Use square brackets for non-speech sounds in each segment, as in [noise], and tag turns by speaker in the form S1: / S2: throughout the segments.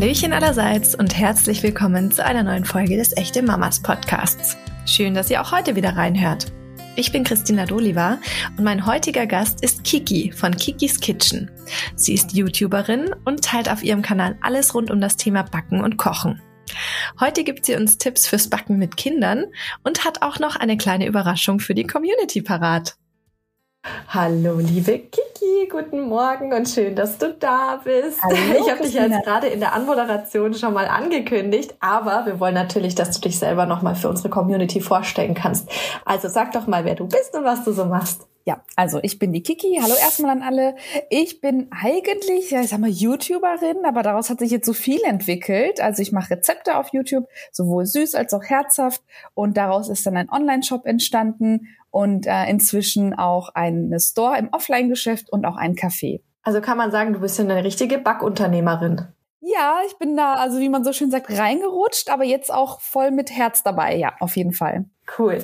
S1: Hallöchen allerseits und herzlich willkommen zu einer neuen Folge des Echte Mamas Podcasts. Schön, dass ihr auch heute wieder reinhört. Ich bin Christina Doliva und mein heutiger Gast ist Kiki von Kikis Kitchen. Sie ist YouTuberin und teilt auf ihrem Kanal alles rund um das Thema Backen und Kochen. Heute gibt sie uns Tipps fürs Backen mit Kindern und hat auch noch eine kleine Überraschung für die Community parat. Hallo, liebe Kiki, guten Morgen und schön, dass du da bist. Hallo, ich habe dich jetzt gerade in der Anmoderation schon mal angekündigt, aber wir wollen natürlich, dass du dich selber nochmal für unsere Community vorstellen kannst. Also sag doch mal, wer du bist und was du so machst.
S2: Ja, also ich bin die Kiki. Hallo erstmal an alle. Ich bin eigentlich, ja, ich sag mal, YouTuberin, aber daraus hat sich jetzt so viel entwickelt. Also ich mache Rezepte auf YouTube, sowohl süß als auch herzhaft. Und daraus ist dann ein Online-Shop entstanden und äh, inzwischen auch ein Store im Offline-Geschäft und auch ein Café.
S1: Also kann man sagen, du bist ja eine richtige Backunternehmerin.
S2: Ja, ich bin da, also wie man so schön sagt, reingerutscht, aber jetzt auch voll mit Herz dabei, ja, auf jeden Fall.
S1: Cool.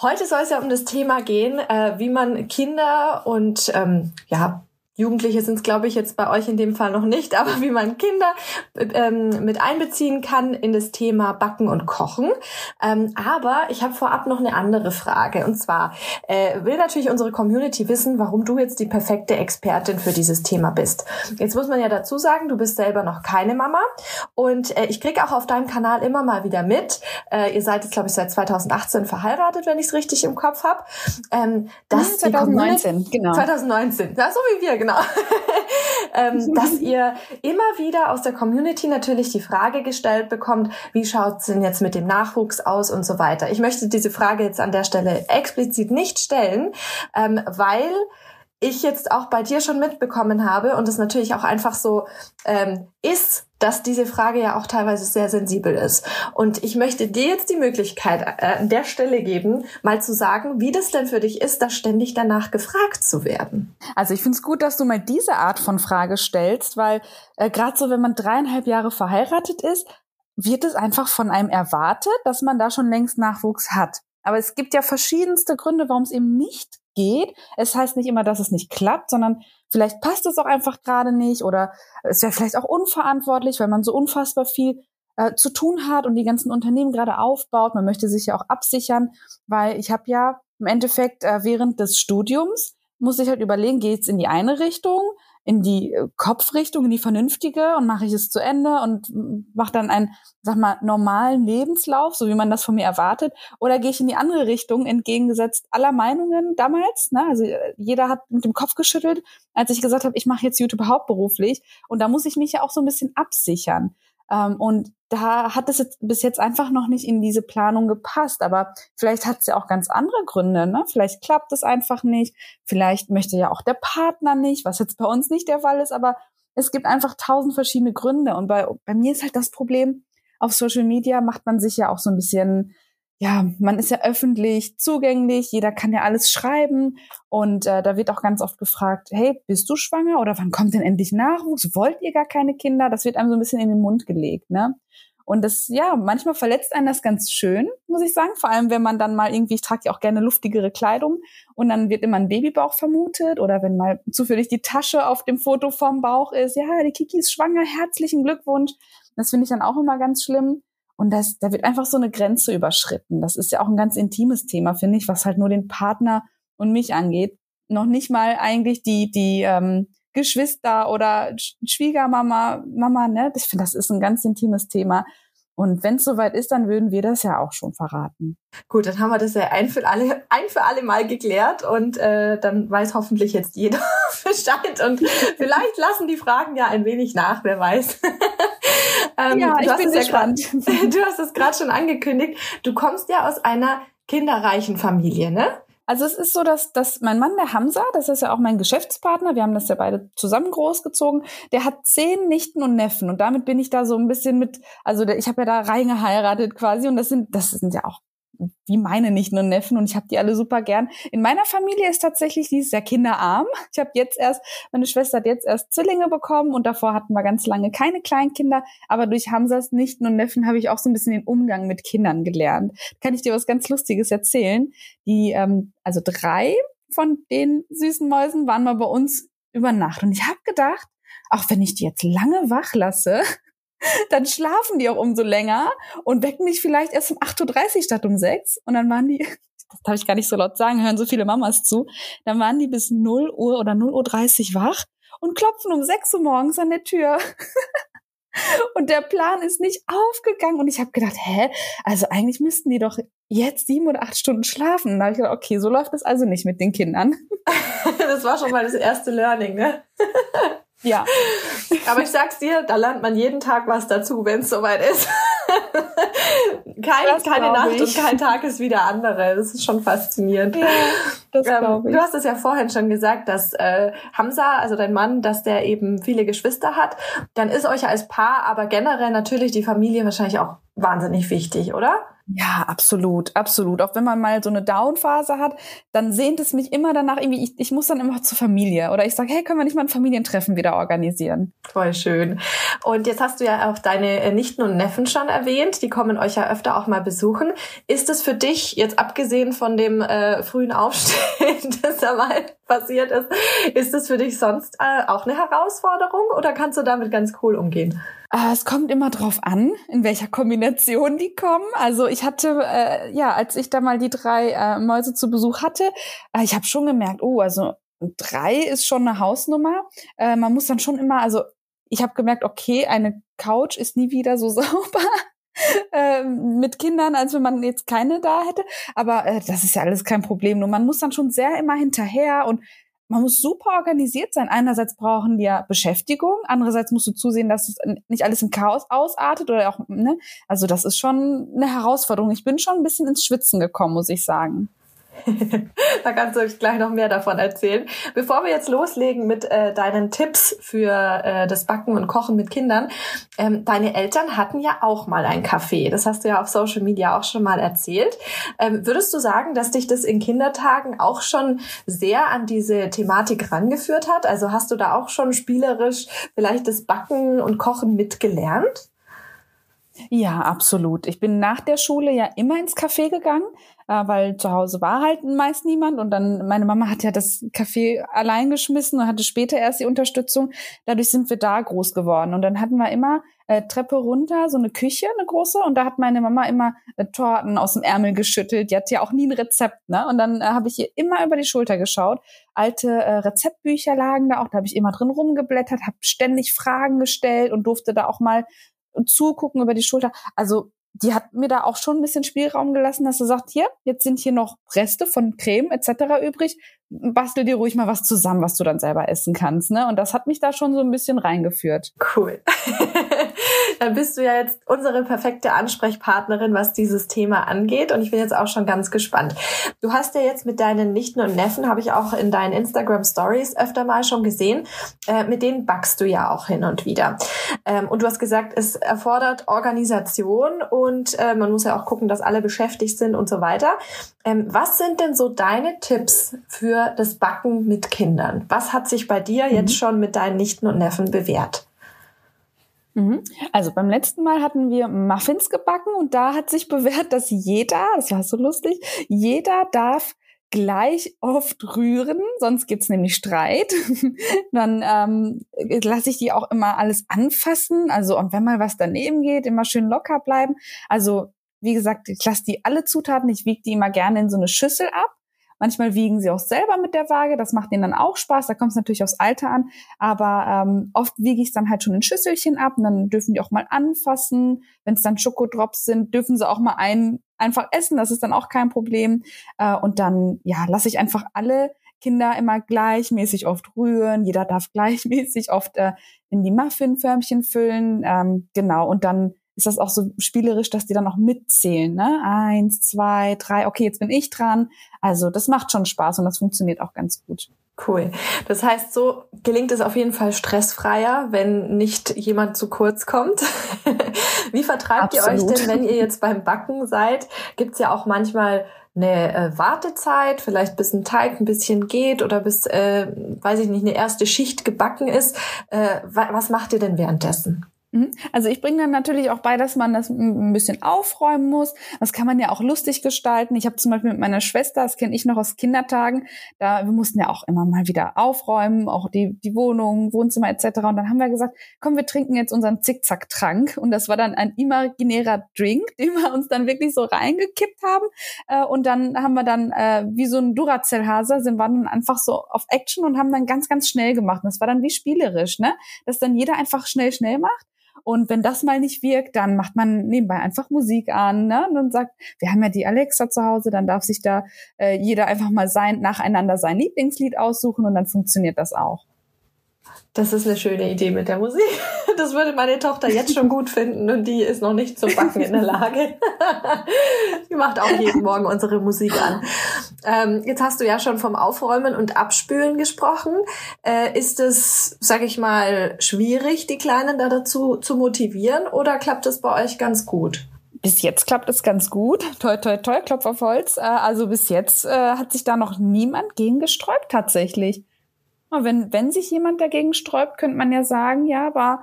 S1: Heute soll es ja um das Thema gehen, äh, wie man Kinder und ähm, ja Jugendliche sind es, glaube ich, jetzt bei euch in dem Fall noch nicht, aber wie man Kinder ähm, mit einbeziehen kann in das Thema Backen und Kochen. Ähm, aber ich habe vorab noch eine andere Frage. Und zwar äh, will natürlich unsere Community wissen, warum du jetzt die perfekte Expertin für dieses Thema bist. Jetzt muss man ja dazu sagen, du bist selber noch keine Mama. Und äh, ich kriege auch auf deinem Kanal immer mal wieder mit, äh, ihr seid jetzt, glaube ich, seit 2018 verheiratet, wenn ich es richtig im Kopf habe.
S2: Ähm, das 2019,
S1: genau. 2019, ja, so wie wir, genau. [laughs] ähm, dass ihr immer wieder aus der Community natürlich die Frage gestellt bekommt, wie schaut es denn jetzt mit dem Nachwuchs aus und so weiter. Ich möchte diese Frage jetzt an der Stelle explizit nicht stellen, ähm, weil ich jetzt auch bei dir schon mitbekommen habe und es natürlich auch einfach so ähm, ist, dass diese Frage ja auch teilweise sehr sensibel ist. Und ich möchte dir jetzt die Möglichkeit äh, an der Stelle geben, mal zu sagen, wie das denn für dich ist, da ständig danach gefragt zu werden.
S2: Also ich finde es gut, dass du mal diese Art von Frage stellst, weil äh, gerade so, wenn man dreieinhalb Jahre verheiratet ist, wird es einfach von einem erwartet, dass man da schon längst Nachwuchs hat. Aber es gibt ja verschiedenste Gründe, warum es eben nicht geht. Es heißt nicht immer, dass es nicht klappt, sondern vielleicht passt es auch einfach gerade nicht oder es wäre vielleicht auch unverantwortlich, weil man so unfassbar viel äh, zu tun hat und die ganzen Unternehmen gerade aufbaut. Man möchte sich ja auch absichern, weil ich habe ja im Endeffekt äh, während des Studiums muss ich halt überlegen, geht's in die eine Richtung, in die äh, Kopfrichtung, in die vernünftige und mache ich es zu Ende und mache dann einen, sag mal, normalen Lebenslauf, so wie man das von mir erwartet, oder gehe ich in die andere Richtung, entgegengesetzt aller Meinungen damals. Ne? Also äh, jeder hat mit dem Kopf geschüttelt, als ich gesagt habe, ich mache jetzt YouTube hauptberuflich und da muss ich mich ja auch so ein bisschen absichern. Ähm, und da hat es jetzt bis jetzt einfach noch nicht in diese Planung gepasst. Aber vielleicht hat es ja auch ganz andere Gründe. Ne? Vielleicht klappt es einfach nicht. Vielleicht möchte ja auch der Partner nicht, was jetzt bei uns nicht der Fall ist. Aber es gibt einfach tausend verschiedene Gründe. Und bei, bei mir ist halt das Problem, auf Social Media macht man sich ja auch so ein bisschen ja, man ist ja öffentlich zugänglich, jeder kann ja alles schreiben und äh, da wird auch ganz oft gefragt, hey, bist du schwanger oder wann kommt denn endlich Nachwuchs? Wollt ihr gar keine Kinder? Das wird einem so ein bisschen in den Mund gelegt, ne? Und das, ja, manchmal verletzt einen das ganz schön, muss ich sagen. Vor allem, wenn man dann mal irgendwie, ich trage ja auch gerne luftigere Kleidung und dann wird immer ein Babybauch vermutet oder wenn mal zufällig die Tasche auf dem Foto vom Bauch ist, ja, die Kiki ist schwanger, herzlichen Glückwunsch. Das finde ich dann auch immer ganz schlimm. Und das, da wird einfach so eine Grenze überschritten. Das ist ja auch ein ganz intimes Thema, finde ich, was halt nur den Partner und mich angeht. Noch nicht mal eigentlich die, die ähm, Geschwister oder Schwiegermama, Mama, ne? Ich finde, das ist ein ganz intimes Thema. Und wenn es soweit ist, dann würden wir das ja auch schon verraten.
S1: Gut, dann haben wir das ja ein für alle, ein für alle Mal geklärt und äh, dann weiß hoffentlich jetzt jeder [laughs] Bescheid und vielleicht lassen die Fragen ja ein wenig nach, wer weiß. [laughs]
S2: ähm, ja, ich bin gespannt.
S1: Ja [laughs] grad, du hast es gerade schon angekündigt. Du kommst ja aus einer kinderreichen Familie, ne?
S2: Also es ist so, dass, dass mein Mann, der Hamza, das ist ja auch mein Geschäftspartner, wir haben das ja beide zusammen großgezogen, der hat zehn Nichten und Neffen und damit bin ich da so ein bisschen mit, also ich habe ja da reingeheiratet quasi und das sind, das sind ja auch wie meine nicht nur Neffen und ich habe die alle super gern. In meiner Familie ist tatsächlich dieses Jahr kinderarm. Ich habe jetzt erst, meine Schwester hat jetzt erst Zwillinge bekommen und davor hatten wir ganz lange keine Kleinkinder. Aber durch Hamsas Nichten und Neffen habe ich auch so ein bisschen den Umgang mit Kindern gelernt. Kann ich dir was ganz Lustiges erzählen? Die, ähm, also drei von den süßen Mäusen waren mal bei uns über Nacht und ich habe gedacht, auch wenn ich die jetzt lange wach lasse, [laughs] dann schlafen die auch umso länger und wecken mich vielleicht erst um 8.30 Uhr statt um 6. Und dann waren die, [laughs] das darf ich gar nicht so laut sagen, hören so viele Mamas zu, dann waren die bis 0 Uhr oder 0.30 Uhr wach und klopfen um 6 Uhr morgens an der Tür. [laughs] Und der Plan ist nicht aufgegangen. Und ich habe gedacht, hä? Also eigentlich müssten die doch jetzt sieben oder acht Stunden schlafen. Und da habe ich gedacht, okay, so läuft es also nicht mit den Kindern.
S1: Das war schon mal das erste Learning, ne?
S2: Ja. [laughs]
S1: Aber ich sag's dir, da lernt man jeden Tag was dazu, wenn es soweit ist. [laughs] kein, keine Nacht ich. und kein Tag ist wie der andere. Das ist schon faszinierend. Ja, das ähm, ich. Du hast es ja vorhin schon gesagt, dass äh, Hamza, also dein Mann, dass der eben viele Geschwister hat. Dann ist euch als Paar aber generell natürlich die Familie wahrscheinlich auch wahnsinnig wichtig, oder?
S2: Ja, absolut, absolut. Auch wenn man mal so eine Down-Phase hat, dann sehnt es mich immer danach irgendwie, ich, ich muss dann immer zur Familie. Oder ich sage, hey, können wir nicht mal ein Familientreffen wieder organisieren?
S1: Voll schön. Und jetzt hast du ja auch deine äh, Nichten und Neffen schon erwähnt. Die kommen euch ja öfter auch mal besuchen. Ist es für dich, jetzt abgesehen von dem äh, frühen Aufstehen, [laughs] das ja mal passiert ist, ist es für dich sonst äh, auch eine Herausforderung oder kannst du damit ganz cool umgehen?
S2: Äh, es kommt immer drauf an, in welcher Kombination die kommen. Also ich hatte, äh, ja, als ich da mal die drei äh, Mäuse zu Besuch hatte, äh, ich habe schon gemerkt, oh, also drei ist schon eine Hausnummer. Äh, man muss dann schon immer, also ich habe gemerkt, okay, eine Couch ist nie wieder so [laughs] sauber. [laughs] Ähm, mit Kindern, als wenn man jetzt keine da hätte. Aber äh, das ist ja alles kein Problem. Nur man muss dann schon sehr immer hinterher und man muss super organisiert sein. Einerseits brauchen die ja Beschäftigung, andererseits musst du zusehen, dass es nicht alles im Chaos ausartet oder auch, ne? Also das ist schon eine Herausforderung. Ich bin schon ein bisschen ins Schwitzen gekommen, muss ich sagen. [laughs]
S1: da kannst du euch gleich noch mehr davon erzählen. Bevor wir jetzt loslegen mit äh, deinen Tipps für äh, das Backen und Kochen mit Kindern, ähm, deine Eltern hatten ja auch mal ein Café. Das hast du ja auf Social Media auch schon mal erzählt. Ähm, würdest du sagen, dass dich das in Kindertagen auch schon sehr an diese Thematik rangeführt hat? Also hast du da auch schon spielerisch vielleicht das Backen und Kochen mitgelernt?
S2: Ja, absolut. Ich bin nach der Schule ja immer ins Café gegangen, äh, weil zu Hause war halt meist niemand und dann meine Mama hat ja das Café allein geschmissen und hatte später erst die Unterstützung. Dadurch sind wir da groß geworden und dann hatten wir immer äh, Treppe runter so eine Küche, eine große und da hat meine Mama immer äh, Torten aus dem Ärmel geschüttelt. Die hat ja auch nie ein Rezept, ne? Und dann äh, habe ich ihr immer über die Schulter geschaut. Alte äh, Rezeptbücher lagen da auch, da habe ich immer drin rumgeblättert, habe ständig Fragen gestellt und durfte da auch mal zugucken über die Schulter. Also die hat mir da auch schon ein bisschen Spielraum gelassen, dass sie sagt, hier, jetzt sind hier noch Reste von Creme etc. übrig bastel dir ruhig mal was zusammen, was du dann selber essen kannst. Ne? Und das hat mich da schon so ein bisschen reingeführt.
S1: Cool. [laughs] dann bist du ja jetzt unsere perfekte Ansprechpartnerin, was dieses Thema angeht. Und ich bin jetzt auch schon ganz gespannt. Du hast ja jetzt mit deinen Nichten und Neffen, habe ich auch in deinen Instagram Stories öfter mal schon gesehen, äh, mit denen backst du ja auch hin und wieder. Ähm, und du hast gesagt, es erfordert Organisation und äh, man muss ja auch gucken, dass alle beschäftigt sind und so weiter. Ähm, was sind denn so deine Tipps für das Backen mit Kindern. Was hat sich bei dir mhm. jetzt schon mit deinen Nichten und Neffen bewährt?
S2: Mhm. Also beim letzten Mal hatten wir Muffins gebacken und da hat sich bewährt, dass jeder, das war so lustig, jeder darf gleich oft rühren, sonst gibt's nämlich Streit. [laughs] Dann ähm, lasse ich die auch immer alles anfassen. Also und wenn mal was daneben geht, immer schön locker bleiben. Also wie gesagt, ich lasse die alle Zutaten, ich wiege die immer gerne in so eine Schüssel ab Manchmal wiegen sie auch selber mit der Waage. Das macht ihnen dann auch Spaß. Da kommt es natürlich aufs Alter an. Aber ähm, oft wiege ich es dann halt schon in Schüsselchen ab und dann dürfen die auch mal anfassen. Wenn es dann Schokodrops sind, dürfen sie auch mal einen einfach essen. Das ist dann auch kein Problem. Äh, und dann, ja, lasse ich einfach alle Kinder immer gleichmäßig oft rühren. Jeder darf gleichmäßig oft äh, in die Muffinförmchen füllen. Ähm, genau. Und dann ist das auch so spielerisch, dass die dann auch mitzählen. Ne? Eins, zwei, drei, okay, jetzt bin ich dran. Also das macht schon Spaß und das funktioniert auch ganz gut.
S1: Cool. Das heißt, so gelingt es auf jeden Fall stressfreier, wenn nicht jemand zu kurz kommt. [laughs] Wie vertreibt Absolut. ihr euch denn, wenn ihr jetzt beim Backen seid? Gibt's ja auch manchmal eine äh, Wartezeit, vielleicht bis ein Teig ein bisschen geht oder bis, äh, weiß ich nicht, eine erste Schicht gebacken ist. Äh, was macht ihr denn währenddessen?
S2: Mhm. Also ich bringe dann natürlich auch bei, dass man das ein bisschen aufräumen muss. Das kann man ja auch lustig gestalten. Ich habe zum Beispiel mit meiner Schwester, das kenne ich noch aus Kindertagen, da wir mussten ja auch immer mal wieder aufräumen, auch die, die Wohnung, Wohnzimmer etc. Und dann haben wir gesagt, komm, wir trinken jetzt unseren Zickzack-Trank. Und das war dann ein imaginärer Drink, [laughs] den wir uns dann wirklich so reingekippt haben. Äh, und dann haben wir dann äh, wie so ein Duracell-Hase, sind wir dann einfach so auf Action und haben dann ganz, ganz schnell gemacht. Und das war dann wie spielerisch, ne? Dass dann jeder einfach schnell, schnell macht. Und wenn das mal nicht wirkt, dann macht man nebenbei einfach Musik an ne? und dann sagt, wir haben ja die Alexa zu Hause, dann darf sich da äh, jeder einfach mal sein, nacheinander sein Lieblingslied aussuchen und dann funktioniert das auch.
S1: Das ist eine schöne Idee mit der Musik. [laughs] Das würde meine Tochter jetzt schon gut finden und die ist noch nicht zum Backen in der Lage. [laughs] Die macht auch jeden Morgen unsere Musik an. Ähm, jetzt hast du ja schon vom Aufräumen und Abspülen gesprochen. Äh, ist es, sag ich mal, schwierig, die Kleinen da dazu zu motivieren oder klappt es bei euch ganz gut?
S2: bis jetzt klappt es ganz gut. Toi, toi, toi, Klopf auf Holz. Äh, also bis jetzt äh, hat sich da noch niemand gegen gesträubt tatsächlich. Wenn, wenn sich jemand dagegen sträubt, könnte man ja sagen, ja, aber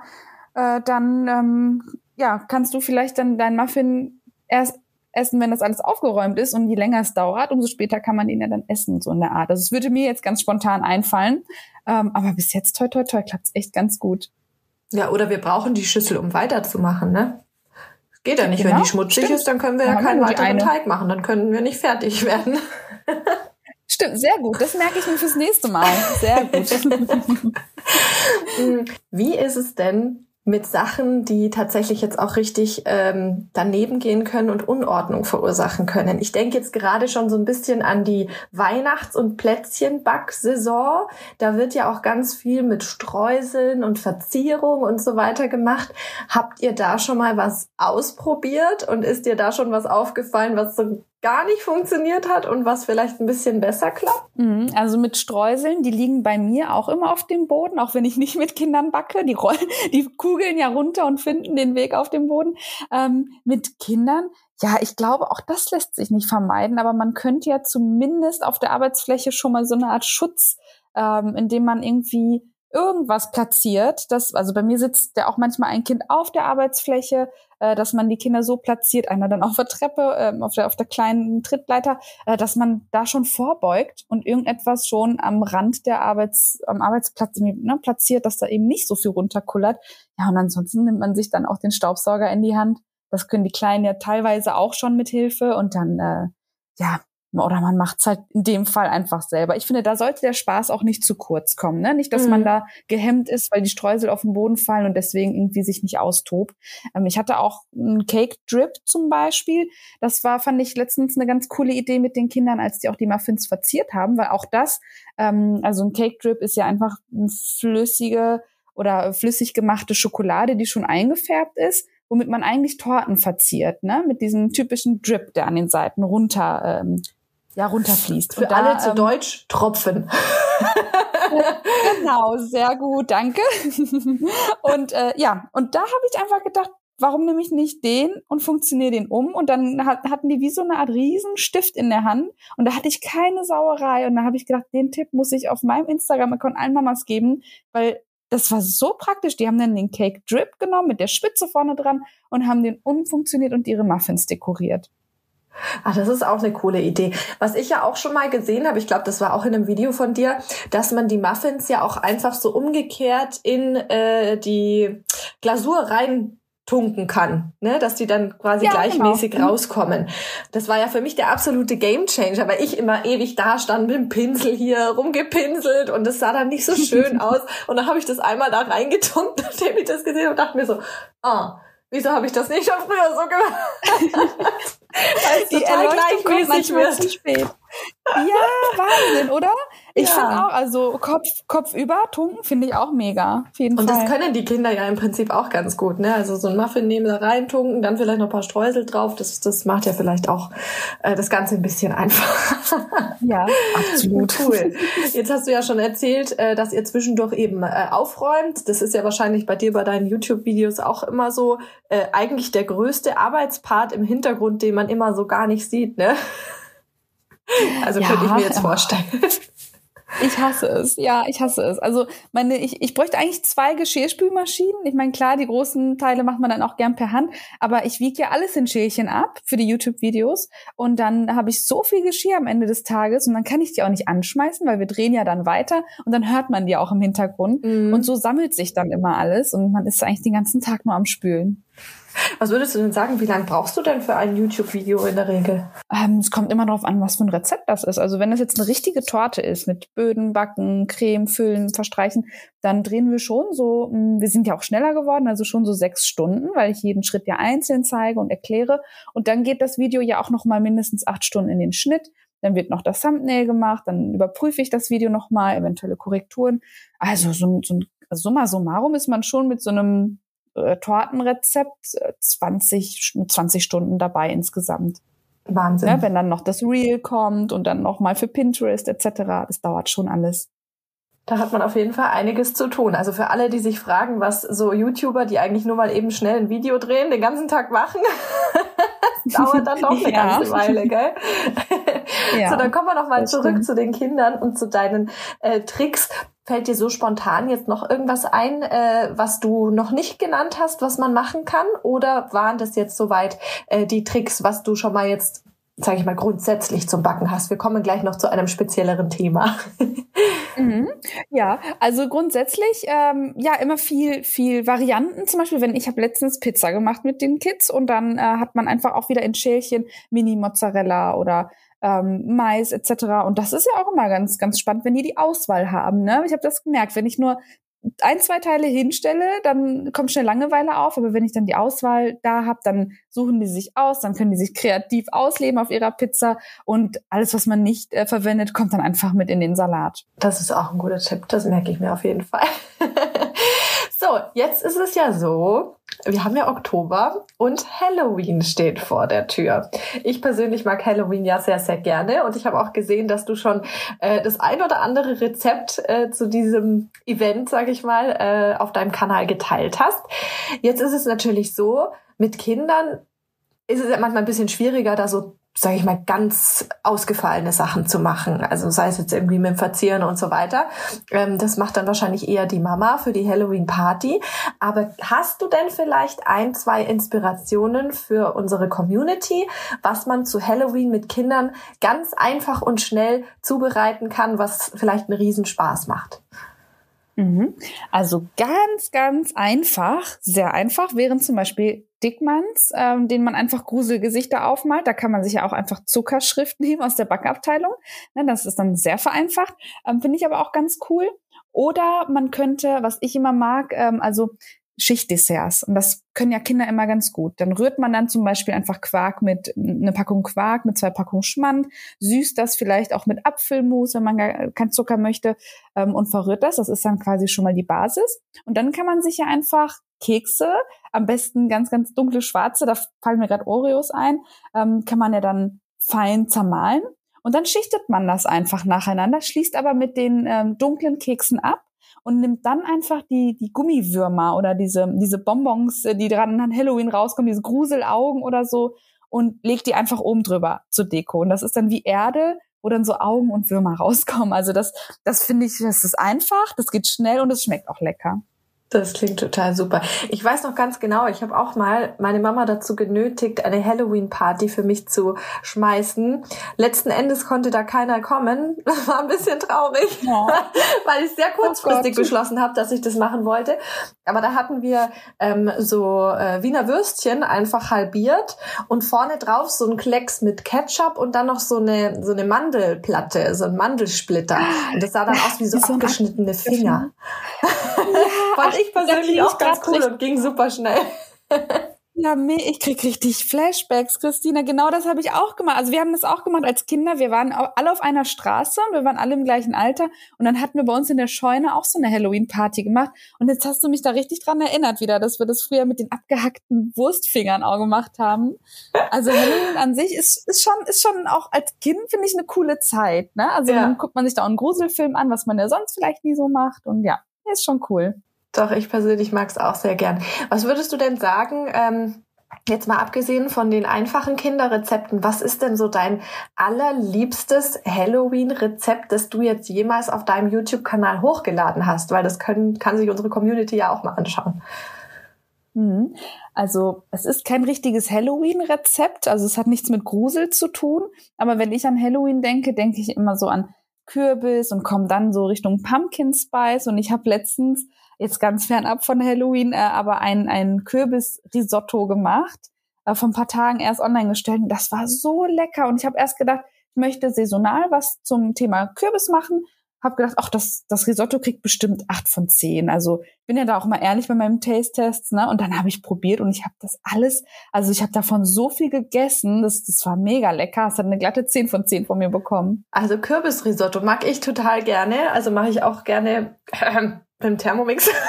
S2: äh, dann ähm, ja, kannst du vielleicht dann dein Muffin erst essen, wenn das alles aufgeräumt ist und je länger es dauert, umso später kann man ihn ja dann essen, so in der Art. Also es würde mir jetzt ganz spontan einfallen, ähm, aber bis jetzt, toi, toi, toi, klappt es echt ganz gut.
S1: Ja, oder wir brauchen die Schüssel, um weiterzumachen, ne? Geht ja nicht, genau, wenn die schmutzig stimmt. ist, dann können wir ja, ja keinen weiteren Teig machen, dann können wir nicht fertig werden. [laughs]
S2: Stimmt, sehr gut. Das merke ich mir fürs nächste Mal. Sehr gut. [laughs]
S1: Wie ist es denn mit Sachen, die tatsächlich jetzt auch richtig ähm, daneben gehen können und Unordnung verursachen können. Ich denke jetzt gerade schon so ein bisschen an die Weihnachts- und Plätzchenbacksaison. Da wird ja auch ganz viel mit Streuseln und Verzierung und so weiter gemacht. Habt ihr da schon mal was ausprobiert und ist dir da schon was aufgefallen, was so gar nicht funktioniert hat und was vielleicht ein bisschen besser klappt?
S2: Mhm, also mit Streuseln, die liegen bei mir auch immer auf dem Boden, auch wenn ich nicht mit Kindern backe. Die rollen, [laughs] die kugeln ja runter und finden den Weg auf dem Boden. Ähm, mit Kindern, ja, ich glaube, auch das lässt sich nicht vermeiden, aber man könnte ja zumindest auf der Arbeitsfläche schon mal so eine Art Schutz, ähm, indem man irgendwie irgendwas platziert, das, also bei mir sitzt ja auch manchmal ein Kind auf der Arbeitsfläche, äh, dass man die Kinder so platziert, einer dann auf der Treppe, äh, auf, der, auf der kleinen Trittleiter, äh, dass man da schon vorbeugt und irgendetwas schon am Rand der Arbeits, am Arbeitsplatz ne, platziert, dass da eben nicht so viel runterkullert. Ja, und ansonsten nimmt man sich dann auch den Staubsauger in die Hand. Das können die Kleinen ja teilweise auch schon mit Hilfe und dann, äh, ja, oder man macht's halt in dem Fall einfach selber. Ich finde, da sollte der Spaß auch nicht zu kurz kommen. Ne? Nicht, dass mhm. man da gehemmt ist, weil die Streusel auf den Boden fallen und deswegen irgendwie sich nicht austobt. Ähm, ich hatte auch einen Cake Drip zum Beispiel. Das war, fand ich letztens eine ganz coole Idee mit den Kindern, als die auch die Muffins verziert haben, weil auch das, ähm, also ein Cake Drip ist ja einfach eine flüssige oder flüssig gemachte Schokolade, die schon eingefärbt ist womit man eigentlich Torten verziert, ne? Mit diesem typischen Drip, der an den Seiten runter ähm, ja, runterfließt.
S1: Für da, alle zu ähm, Deutsch Tropfen. [laughs]
S2: genau, sehr gut, danke. [laughs] und äh, ja, und da habe ich einfach gedacht, warum nehme ich nicht den und funktioniere den um? Und dann hat, hatten die wie so eine Art Riesenstift in der Hand und da hatte ich keine Sauerei und da habe ich gedacht, den Tipp muss ich auf meinem Instagram-Account allen Mamas geben, weil das war so praktisch. Die haben dann den Cake Drip genommen mit der Spitze vorne dran und haben den umfunktioniert und ihre Muffins dekoriert.
S1: Ach, das ist auch eine coole Idee. Was ich ja auch schon mal gesehen habe, ich glaube, das war auch in einem Video von dir, dass man die Muffins ja auch einfach so umgekehrt in äh, die Glasur rein tunken kann, ne, dass die dann quasi ja, gleichmäßig genau. rauskommen. Das war ja für mich der absolute Gamechanger, weil ich immer ewig da stand mit dem Pinsel hier rumgepinselt und das sah dann nicht so schön [laughs] aus. Und dann habe ich das einmal da reingetunkt, [laughs] nachdem ich das gesehen habe, und dachte mir so, ah, wieso habe ich das nicht schon früher so gemacht? [laughs]
S2: Total gleichmäßig wird. Zu spät. Ja, Wahnsinn, oder? Ich ja. finde auch, also Kopf, Kopf über tunken finde ich auch mega. Auf jeden
S1: und
S2: Fall.
S1: das können die Kinder ja im Prinzip auch ganz gut, ne? Also so ein Muffin nehmen da rein, tunken, dann vielleicht noch ein paar Streusel drauf. Das, das macht ja vielleicht auch äh, das Ganze ein bisschen einfacher.
S2: Ja, [laughs] absolut.
S1: Cool. Jetzt hast du ja schon erzählt, äh, dass ihr zwischendurch eben äh, aufräumt. Das ist ja wahrscheinlich bei dir bei deinen YouTube-Videos auch immer so äh, eigentlich der größte Arbeitspart im Hintergrund, den man immer so gar nicht sieht, ne? Also ja, könnte ich mir jetzt vorstellen.
S2: Ich hasse es, ja, ich hasse es. Also meine, ich, ich bräuchte eigentlich zwei Geschirrspülmaschinen. Ich meine, klar, die großen Teile macht man dann auch gern per Hand, aber ich wiege ja alles in Schälchen ab für die YouTube-Videos und dann habe ich so viel Geschirr am Ende des Tages und dann kann ich die auch nicht anschmeißen, weil wir drehen ja dann weiter und dann hört man die auch im Hintergrund mhm. und so sammelt sich dann immer alles und man ist eigentlich den ganzen Tag nur am Spülen.
S1: Was würdest du denn sagen, wie lange brauchst du denn für ein YouTube-Video in der Regel?
S2: Ähm, es kommt immer darauf an, was für ein Rezept das ist. Also wenn das jetzt eine richtige Torte ist mit Böden, Backen, Creme, Füllen, Verstreichen, dann drehen wir schon so, hm, wir sind ja auch schneller geworden, also schon so sechs Stunden, weil ich jeden Schritt ja einzeln zeige und erkläre. Und dann geht das Video ja auch noch mal mindestens acht Stunden in den Schnitt. Dann wird noch das Thumbnail gemacht, dann überprüfe ich das Video noch mal, eventuelle Korrekturen. Also so, so ein Summa summarum ist man schon mit so einem äh, Tortenrezept 20, äh, 20 Stunden dabei insgesamt.
S1: Wahnsinn.
S2: Ja, wenn dann noch das Reel kommt und dann noch mal für Pinterest etc. Das dauert schon alles.
S1: Da hat man auf jeden Fall einiges zu tun. Also für alle, die sich fragen, was so YouTuber, die eigentlich nur mal eben schnell ein Video drehen, den ganzen Tag machen, [laughs] dauert dann noch eine [laughs] ja. ganze Weile, gell? Ja, so, dann kommen wir noch mal zurück stimmt. zu den Kindern und zu deinen äh, Tricks. Fällt dir so spontan jetzt noch irgendwas ein, äh, was du noch nicht genannt hast, was man machen kann? Oder waren das jetzt soweit äh, die Tricks, was du schon mal jetzt, sage ich mal, grundsätzlich zum Backen hast? Wir kommen gleich noch zu einem spezielleren Thema. [laughs]
S2: mhm. Ja, also grundsätzlich ähm, ja immer viel, viel Varianten. Zum Beispiel, wenn ich habe letztens Pizza gemacht mit den Kids und dann äh, hat man einfach auch wieder in Schälchen Mini-Mozzarella oder ähm, Mais etc. Und das ist ja auch immer ganz, ganz spannend, wenn die die Auswahl haben. Ne? Ich habe das gemerkt, wenn ich nur ein, zwei Teile hinstelle, dann kommt schnell Langeweile auf. Aber wenn ich dann die Auswahl da habe, dann suchen die sich aus, dann können die sich kreativ ausleben auf ihrer Pizza und alles, was man nicht äh, verwendet, kommt dann einfach mit in den Salat.
S1: Das ist auch ein guter Tipp, das merke ich mir auf jeden Fall. [laughs] so, jetzt ist es ja so, wir haben ja Oktober und Halloween steht vor der Tür. Ich persönlich mag Halloween ja sehr, sehr gerne und ich habe auch gesehen, dass du schon äh, das ein oder andere Rezept äh, zu diesem Event, sage ich mal, äh, auf deinem Kanal geteilt hast. Jetzt ist es natürlich so, mit Kindern ist es ja manchmal ein bisschen schwieriger, da so sage ich mal, ganz ausgefallene Sachen zu machen. Also sei es jetzt irgendwie mit dem Verzieren und so weiter. Ähm, das macht dann wahrscheinlich eher die Mama für die Halloween-Party. Aber hast du denn vielleicht ein, zwei Inspirationen für unsere Community, was man zu Halloween mit Kindern ganz einfach und schnell zubereiten kann, was vielleicht einen Riesenspaß macht?
S2: Mhm. Also ganz, ganz einfach, sehr einfach wären zum Beispiel Dickmanns, ähm, den man einfach Gruselgesichter aufmalt. Da kann man sich ja auch einfach Zuckerschrift [laughs] nehmen aus der Backabteilung. Ne, das ist dann sehr vereinfacht. Ähm, Finde ich aber auch ganz cool. Oder man könnte, was ich immer mag, ähm, also Schichtdesserts. Und das können ja Kinder immer ganz gut. Dann rührt man dann zum Beispiel einfach Quark mit eine Packung Quark, mit zwei Packungen Schmand, süßt das vielleicht auch mit Apfelmus, wenn man gar kein Zucker möchte, ähm, und verrührt das. Das ist dann quasi schon mal die Basis. Und dann kann man sich ja einfach Kekse, am besten ganz, ganz dunkle schwarze, da fallen mir gerade Oreos ein, ähm, kann man ja dann fein zermahlen. Und dann schichtet man das einfach nacheinander, schließt aber mit den ähm, dunklen Keksen ab und nimmt dann einfach die, die Gummiwürmer oder diese, diese Bonbons, äh, die dran an Halloween rauskommen, diese Gruselaugen oder so und legt die einfach oben drüber zur Deko. Und das ist dann wie Erde, wo dann so Augen und Würmer [laughs] rauskommen. Also das, das finde ich, das ist einfach, das geht schnell und es schmeckt auch lecker.
S1: Das klingt total super. Ich weiß noch ganz genau, ich habe auch mal meine Mama dazu genötigt, eine Halloween-Party für mich zu schmeißen. Letzten Endes konnte da keiner kommen. [laughs] Das war ein bisschen traurig, ja. [laughs] weil ich sehr oh kurzfristig oh beschlossen habe, dass ich das machen wollte. Aber da hatten wir ähm, so äh, Wiener Würstchen einfach halbiert und vorne drauf so ein Klecks mit Ketchup und dann noch so eine so eine Mandelplatte, so ein Mandelsplitter. Und das sah dann aus wie so, [laughs] so abgeschnittene Finger. Ja, ich persönlich auch ganz cool und ging super schnell.
S2: Ja, ich krieg richtig Flashbacks, Christina. Genau das habe ich auch gemacht. Also wir haben das auch gemacht als Kinder. Wir waren alle auf einer Straße und wir waren alle im gleichen Alter. Und dann hatten wir bei uns in der Scheune auch so eine Halloween-Party gemacht. Und jetzt hast du mich da richtig dran erinnert wieder, dass wir das früher mit den abgehackten Wurstfingern auch gemacht haben. Also Halloween an sich ist, ist schon, ist schon auch als Kind, finde ich, eine coole Zeit. Ne? Also ja. dann guckt man sich da auch einen Gruselfilm an, was man ja sonst vielleicht nie so macht. Und ja, ist schon cool.
S1: Doch, ich persönlich mag es auch sehr gern. Was würdest du denn sagen? Ähm, Jetzt mal abgesehen von den einfachen Kinderrezepten, was ist denn so dein allerliebstes Halloween-Rezept, das du jetzt jemals auf deinem YouTube-Kanal hochgeladen hast? Weil das können, kann sich unsere Community ja auch mal anschauen.
S2: Mhm. Also es ist kein richtiges Halloween-Rezept, also es hat nichts mit Grusel zu tun. Aber wenn ich an Halloween denke, denke ich immer so an Kürbis und komme dann so Richtung Pumpkin Spice. Und ich habe letztens, jetzt ganz fernab von Halloween, äh, aber ein, ein Kürbis-Risotto gemacht, äh, vor ein paar Tagen erst online gestellt. Und das war so lecker. Und ich habe erst gedacht, ich möchte saisonal was zum Thema Kürbis machen habe gedacht, ach, das, das Risotto kriegt bestimmt acht von zehn. Also bin ja da auch mal ehrlich bei meinem Taste-Test, ne? Und dann habe ich probiert und ich habe das alles, also ich habe davon so viel gegessen, das, das war mega lecker. Es hat eine glatte zehn von zehn von mir bekommen.
S1: Also Kürbisrisotto mag ich total gerne. Also mache ich auch gerne äh, mit dem Thermomix. [laughs]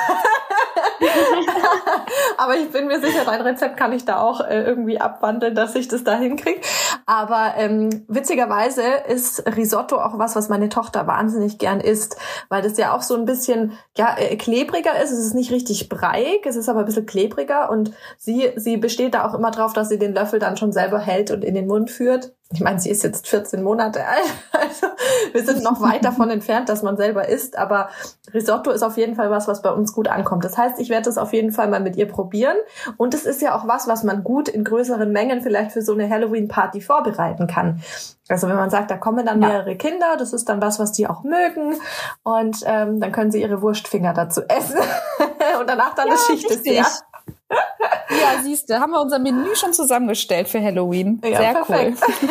S1: Aber ich bin mir sicher, dein Rezept kann ich da auch äh, irgendwie abwandeln, dass ich das da hinkriege. Aber ähm, witzigerweise ist Risotto auch was, was meine Tochter wahnsinnig gern isst, weil das ja auch so ein bisschen ja, äh, klebriger ist. Es ist nicht richtig breiig, es ist aber ein bisschen klebriger und sie, sie besteht da auch immer drauf, dass sie den Löffel dann schon selber hält und in den Mund führt. Ich meine, sie ist jetzt 14 Monate [laughs] alt, also wir sind noch weit davon entfernt, dass man selber isst, aber Risotto ist auf jeden Fall was, was bei uns gut ankommt. Das heißt, ich werde das auf jeden Fall mal mit ihr probieren und es ist ja auch was, was man gut in größeren Mengen vielleicht für so eine Halloween-Party vorbereiten kann. Also wenn man sagt, da kommen dann mehrere ja. Kinder, das ist dann was, was die auch mögen und ähm, dann können sie ihre Wurstfinger dazu essen [laughs] und danach dann ja, das Schichtdessert.
S2: Ja, siehst du, haben wir unser Menü schon zusammengestellt für Halloween. Ja, Sehr perfekt.
S1: cool.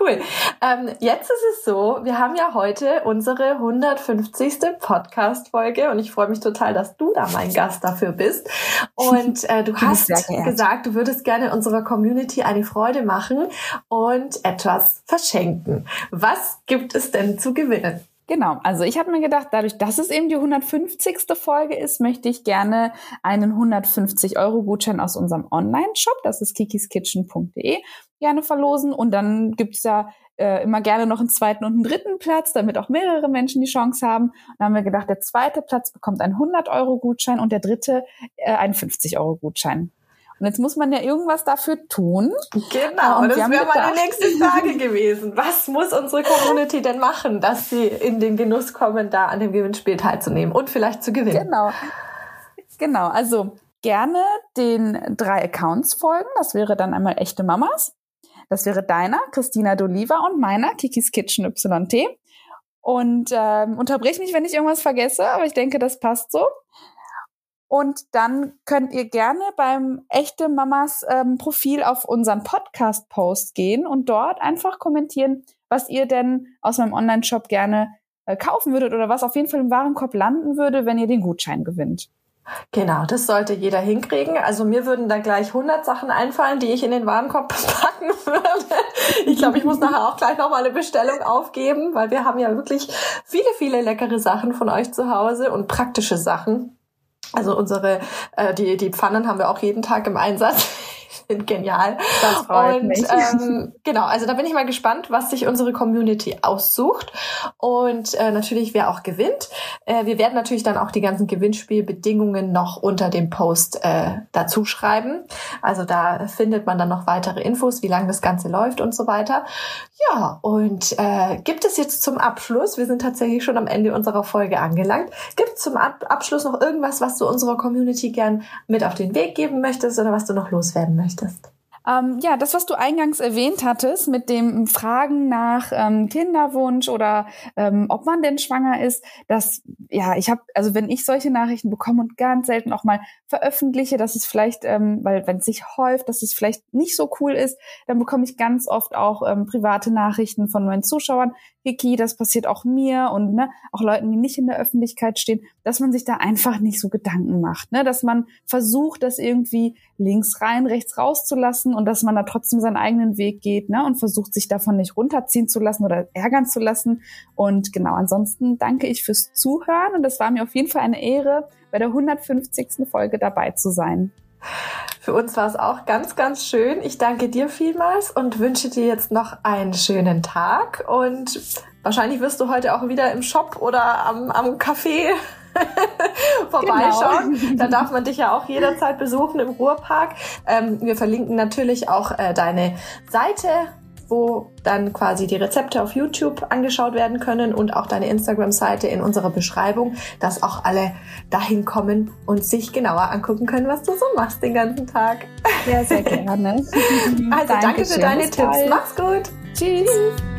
S1: [laughs] cool. Ähm, jetzt ist es so, wir haben ja heute unsere 150. Podcast-Folge und ich freue mich total, dass du da mein Gast dafür bist. Und äh, du [laughs] hast gesagt, du würdest gerne unserer Community eine Freude machen und etwas verschenken. Was gibt es denn zu gewinnen?
S2: Genau, also ich habe mir gedacht, dadurch, dass es eben die 150. Folge ist, möchte ich gerne einen 150 Euro Gutschein aus unserem Online-Shop, das ist kikiskitchen.de, gerne verlosen. Und dann gibt's ja äh, immer gerne noch einen zweiten und einen dritten Platz, damit auch mehrere Menschen die Chance haben. Und dann haben wir gedacht, der zweite Platz bekommt einen 100 Euro Gutschein und der dritte äh, einen 50 Euro Gutschein. Und jetzt muss man ja irgendwas dafür tun.
S1: Genau, und das wäre meine nächste Frage gewesen. Was muss unsere Community denn machen, dass sie in den Genuss kommen, da an dem Gewinnspiel teilzunehmen und vielleicht zu gewinnen?
S2: Genau. Genau, also gerne den drei Accounts folgen. Das wäre dann einmal echte Mamas. Das wäre deiner, Christina D'Oliva und meiner, Kikis Kitchen YT. Und ähm, unterbrich mich, wenn ich irgendwas vergesse, aber ich denke, das passt so. Und dann könnt ihr gerne beim echte Mamas ähm, Profil auf unseren Podcast-Post gehen und dort einfach kommentieren, was ihr denn aus meinem Online-Shop gerne äh, kaufen würdet oder was auf jeden Fall im Warenkorb landen würde, wenn ihr den Gutschein gewinnt.
S1: Genau, das sollte jeder hinkriegen. Also mir würden da gleich 100 Sachen einfallen, die ich in den Warenkorb [laughs] packen würde. Ich glaube, ich muss nachher auch gleich nochmal eine Bestellung aufgeben, weil wir haben ja wirklich viele, viele leckere Sachen von euch zu Hause und praktische Sachen. Also unsere, äh, die, die Pfannen haben wir auch jeden Tag im Einsatz sind [laughs] genial.
S2: Das freut und, mich.
S1: Ähm, genau, also da bin ich mal gespannt, was sich unsere Community aussucht und äh, natürlich wer auch gewinnt. Äh, wir werden natürlich dann auch die ganzen Gewinnspielbedingungen noch unter dem Post äh, dazu schreiben. Also da findet man dann noch weitere Infos, wie lange das Ganze läuft und so weiter. Ja, und äh, gibt es jetzt zum Abschluss, wir sind tatsächlich schon am Ende unserer Folge angelangt, gibt es zum Ab Abschluss noch irgendwas, was du unserer Community gern mit auf den Weg geben möchtest oder was du noch loswerden möchtest?
S2: Ähm, ja, das, was du eingangs erwähnt hattest, mit dem Fragen nach ähm, Kinderwunsch oder ähm, ob man denn schwanger ist, das, ja, ich habe, also wenn ich solche Nachrichten bekomme und ganz selten auch mal veröffentliche, dass es vielleicht, ähm, weil wenn es sich häuft, dass es vielleicht nicht so cool ist, dann bekomme ich ganz oft auch ähm, private Nachrichten von meinen Zuschauern, Vicky, das passiert auch mir und ne, auch Leuten, die nicht in der Öffentlichkeit stehen, dass man sich da einfach nicht so Gedanken macht, ne, dass man versucht, das irgendwie links rein, rechts rauszulassen und dass man da trotzdem seinen eigenen Weg geht, ne, und versucht sich davon nicht runterziehen zu lassen oder ärgern zu lassen. Und genau, ansonsten danke ich fürs Zuhören und es war mir auf jeden Fall eine Ehre, bei der 150. Folge dabei zu sein.
S1: Für uns war es auch ganz, ganz schön. Ich danke dir vielmals und wünsche dir jetzt noch einen schönen Tag. Und wahrscheinlich wirst du heute auch wieder im Shop oder am, am Café [laughs] vorbeischauen. Genau. Da darf man dich ja auch jederzeit besuchen im Ruhrpark. Ähm, wir verlinken natürlich auch äh, deine Seite wo dann quasi die Rezepte auf YouTube angeschaut werden können und auch deine Instagram-Seite in unserer Beschreibung, dass auch alle dahin kommen und sich genauer angucken können, was du so machst den ganzen Tag.
S2: Sehr, sehr gerne. [laughs]
S1: also danke, danke für deine Tipps. Mach's gut.
S2: Tschüss. Tschüss.